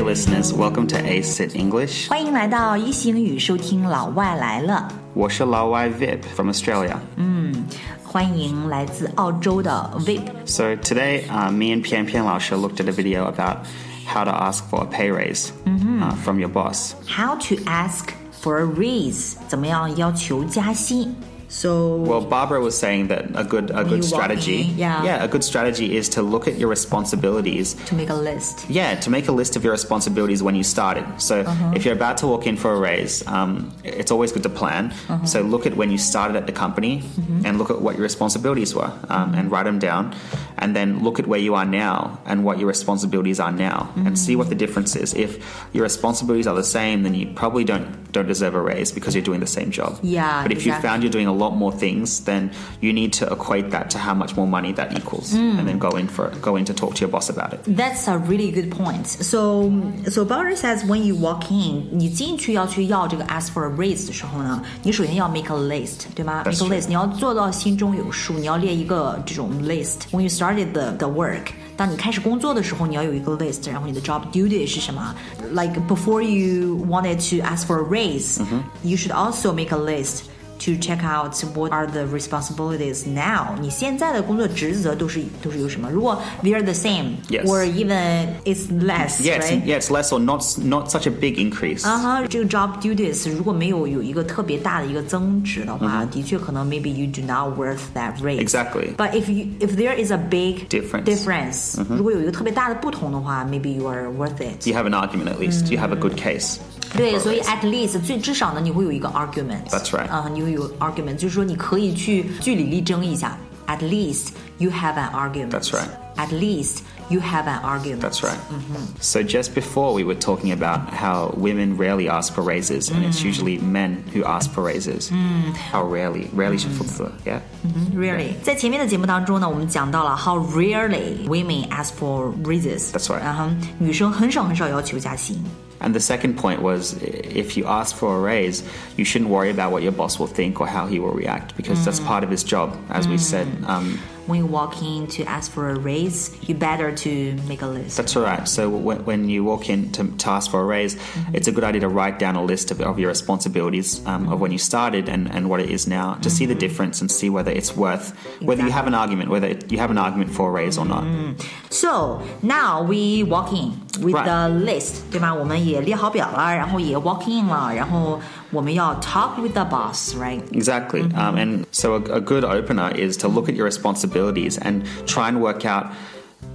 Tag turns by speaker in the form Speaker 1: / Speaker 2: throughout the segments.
Speaker 1: Hey listeners, welcome to Ace Sit English.
Speaker 2: 欢迎来到一席英语，收听老外来了。
Speaker 1: 我是老外 Vip from Australia.
Speaker 2: 欢迎来自澳洲的 Vip。
Speaker 1: So today, uh, me and Pian Pian Lao Shi looked at a video about how to ask for a pay raise uh, from your boss.
Speaker 2: How to ask for a raise？怎么样要求加薪 ？So
Speaker 1: Well, Barbara was saying that a good a good strategy,
Speaker 2: yeah.
Speaker 1: yeah, a good strategy is to look at your responsibilities
Speaker 2: to make a list.
Speaker 1: Yeah, to make a list of your responsibilities when you started. So if you're about to walk in for a raise, um, it's always good to plan. So look at when you started at the company and look at what your responsibilities were um, and write them down And then look at where you are now and what your responsibilities are now and see what the difference is. If your responsibilities are the same, then you probably don't don't deserve a raise because you're doing the same job.
Speaker 2: Yeah,
Speaker 1: But if you
Speaker 2: exactly.
Speaker 1: found you're doing a lot more things, then you need to equate that to how much more money that equals, and then go in for go in to talk to your boss about it.
Speaker 2: That's a really good point. So, so Barbara says when you walk in，你进去要去要这个 ask for a raise 的时候呢，你首先要 make a list，对吗
Speaker 1: That's
Speaker 2: ？make a
Speaker 1: true.
Speaker 2: list，你要做到心中有数，你要列一个这种 list。When you started the the work，当你开始工作的时候，你要有一个 list，然后你的 job duty 是什么？Like before you wanted to ask for a raise，you should also make a list。 To check out what are the responsibilities now，你现在的工作职责都是都是有什么？如果 they are the same
Speaker 1: Yes.
Speaker 2: or even it's less，
Speaker 1: Yeah, it's,
Speaker 2: right?
Speaker 1: yeah, it's less or not not such a big increase.
Speaker 2: 啊哈，这个 job duties 如果没有有一个特别大的一个增值的话，的确可能 maybe you do not worth that raise.
Speaker 1: Exactly.
Speaker 2: But if you if there is a big
Speaker 1: Difference.
Speaker 2: difference，、如果有一个特别大的不同的话，maybe you are worth it.
Speaker 1: You have an argument at least. You have a good case.
Speaker 2: 对，
Speaker 1: for a
Speaker 2: 所以
Speaker 1: raise.
Speaker 2: at least 最至少呢，你会有一个 argument。
Speaker 1: That's right.
Speaker 2: 啊、你会有 argument，就是说你可以去据理力争一下。At least you have an argument.
Speaker 1: That's right.
Speaker 2: At least you have an argument.
Speaker 1: That's right. So just before we were talking about how women rarely ask for raises, and it's usually men who ask for raises. How rarely? Rarely 是副词, yeah.
Speaker 2: Really，在前面的节目当中呢，我们讲到了 how rarely women ask for raises。
Speaker 1: That's right.
Speaker 2: 然后女生很少很少要求加薪。
Speaker 1: And the second point was if you ask for a raise, you shouldn't worry about what your boss will think or how he will react because that's part of his job, as we said. Um,
Speaker 2: When you walk in to ask for a raise, you better to make a list.
Speaker 1: That's all right. So when, when you walk in to, to ask for a raise, it's a good idea to write down a list of, of your responsibilities um, of when you started and, and what it is now to see the difference and see whether it's worth, whether you have an argument, whether it, you have an argument for a raise or not.
Speaker 2: So now we walk in with
Speaker 1: Right.
Speaker 2: the list，对吧？我们也列好表了，然后也 walk in 了，然后 我们要 talk with the boss，right？
Speaker 1: Exactly. Um, and so a, a good opener is to look at your responsibilities and try and work out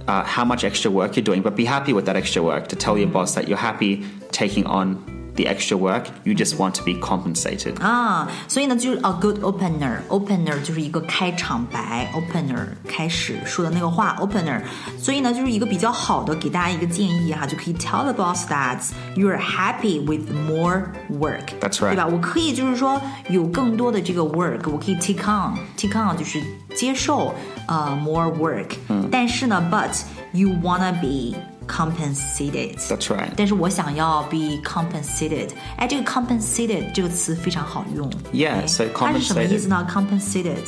Speaker 1: uh, how much extra work you're doing, but be happy with that extra work to tell your boss that you're happy taking on the extra work. You just want to be compensated.
Speaker 2: 啊，所以呢，就是 a good opener。opener 就是一个开场白，opener 开始说的那个话，opener。所以呢，就是一个比较好的，给大家一个建议哈，就可以 tell the boss that you are happy with more work。
Speaker 1: That's right.
Speaker 2: 对吧？我可以就是说有更多的这个 work，我可以 take on，take on 就是接受呃 more work。但是呢，but you wanna be compensated。
Speaker 1: That's right.
Speaker 2: 但是我想要 be compensated。哎，这个 compensated 这个词非常好用。
Speaker 1: Yeah, so
Speaker 2: 它是什么意思呢？compensated。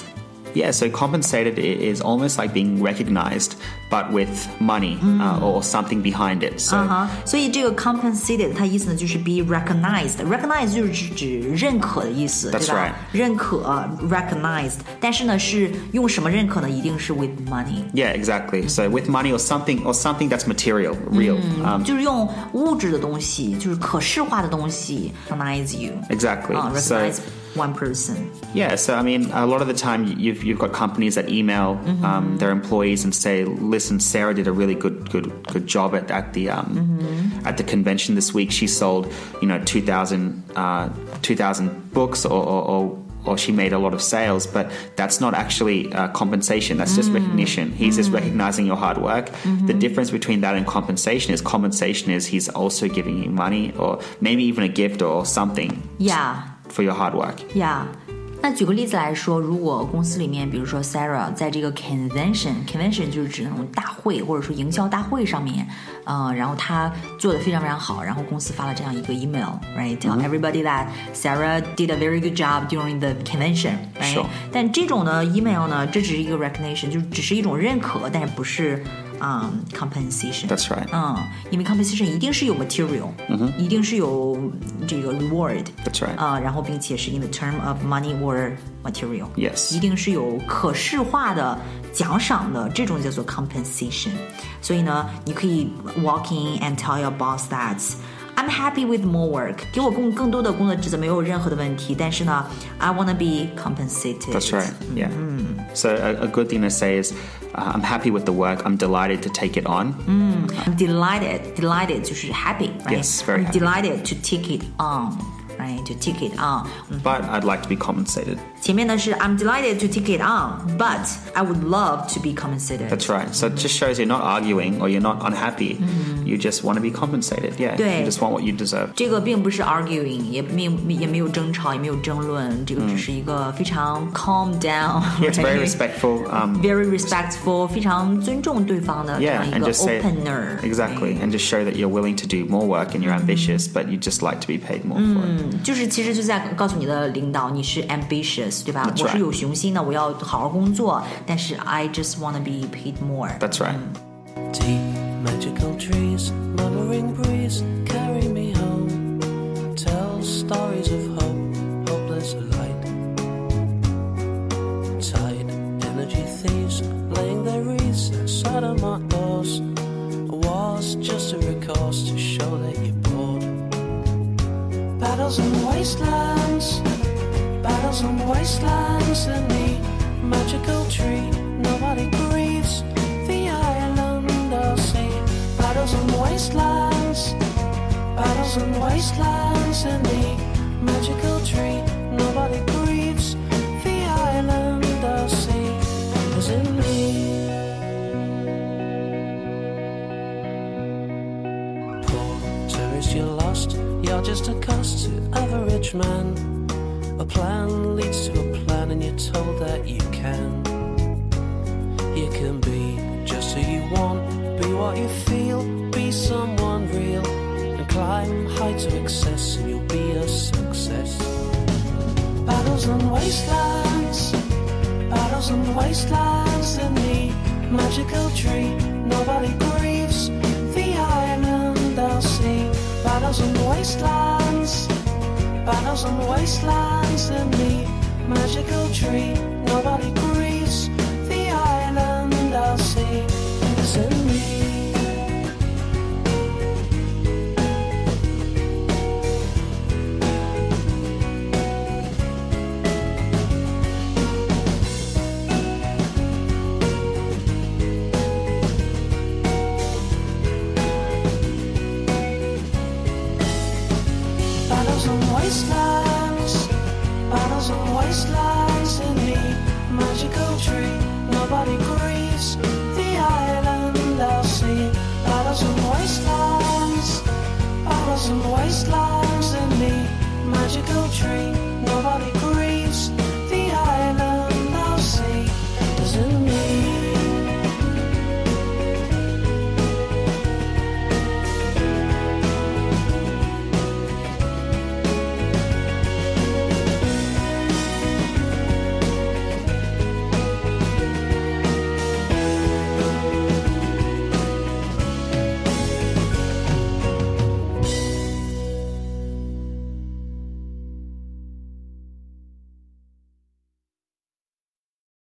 Speaker 1: Yeah, so compensated i- is almost like being recognized, but with money uh, or something behind it. So
Speaker 2: 啊哈，所以这个 compensated 它意思呢就是 be recognized。recognize 就是指指认可的意思，
Speaker 1: That's
Speaker 2: 对吧
Speaker 1: right
Speaker 2: 认可 recognized，但是呢是用什么认可呢？一定是 with money。
Speaker 1: yeah, exactly. So with money or something or something that's material, real. Um,
Speaker 2: 就是用物质的东西，就是可视化的东西 recognize you，
Speaker 1: exactly.
Speaker 2: 啊
Speaker 1: So
Speaker 2: recognize one person。
Speaker 1: yeah, so I mean, a lot of the time you've you've got companies that email um, their employees and say, "Listen, Sarah did a really good good good job at at the um, at the convention this week. She sold, you know, 2,000 uh, 2,000 books or." or, or or she made a lot of sales, but that's not actually uh, compensation. That's just recognition. He's just recognizing your hard work. The difference between that and compensation is compensation is he's also giving you money or maybe even a gift or something Yeah。for your hard work.
Speaker 2: Yeah，那举个例子来说，如果公司里面，比如说 Sarah 在这个 convention，convention 就是指那种大会或者说营销大会上面，呃，然后她做的非常非常好，然后公司发了这样一个 email，right，tell、everybody that Sarah did a very good job during the
Speaker 1: convention，right？Sure.
Speaker 2: 但这种呢 email 呢，这只是一个 recognition，就只是一种认可，但是不是um compensation。
Speaker 1: That's right.
Speaker 2: 嗯，因为 compensation 一定是有 material，一定是有这个 reward。
Speaker 1: That's right.
Speaker 2: 啊、然后并且是 in the term of money or material。
Speaker 1: Yes.
Speaker 2: 一定是有可视化的奖赏的，这种叫做 compensation。所以呢，你可以 walk in and tell your boss that I'm happy with more work，给我更更多的工作职责没有任何的问题，但是呢，I wanna be compensated。
Speaker 1: That's right. Yeah. So a, a good thing to say is, uh, I'm happy with the work. I'm delighted to take it on.
Speaker 2: I'm delighted. Delighted 就是 happy, right?
Speaker 1: Yes, very
Speaker 2: I'm delighted to take it on, right? To take it on. 嗯
Speaker 1: But I'd like to be compensated.
Speaker 2: 前面呢是 I'm delighted to take it on, but I would love to be compensated.
Speaker 1: That's right. So it just shows you're not arguing or you're not unhappy. You just want to be compensated. Yeah.
Speaker 2: Yeah.
Speaker 1: You just want what you deserve.
Speaker 2: 这个并不是 arguing，也没有也没有争吵，也没有争论，这个只是一个非常 calm down，
Speaker 1: Yeah, it's very
Speaker 2: right?
Speaker 1: respectful. Um,
Speaker 2: very respectful，非常尊重对方的这
Speaker 1: yeah,
Speaker 2: 样一
Speaker 1: and
Speaker 2: 个
Speaker 1: just say
Speaker 2: opener。
Speaker 1: exactly, and just show that you're willing to do more work and you're ambitious, but you just like to be paid more for it.
Speaker 2: 就是其实就在告诉你的领导，你是 ambitious，对吧
Speaker 1: That's
Speaker 2: 我是
Speaker 1: right.
Speaker 2: 有雄心的，我要好好工作，但是 I just wanna be paid more。
Speaker 1: That's right.
Speaker 3: Deep magical trees, murmuring breeze, carry me home. Tell stories of hope, And the magical tree. Nobody grieves the island or sea. Battles and wastelands, battles and wastelands, and the magical tree. Nobody grieves the island or sea. Was in me. Poor tourist, you're lost. You're just a cost to average man. A plan leads to a plan, told that you can. You can be just who you want, be what you feel, be someone real, and climb high to excess, and you'll be a success. Battles and wastelands, battles and wastelands, in the magical tree. Nobody grieves the island or sea. Battles and wastelands, battles and wastelands, in the magical tree. Nobody and wastelands in the magical tree.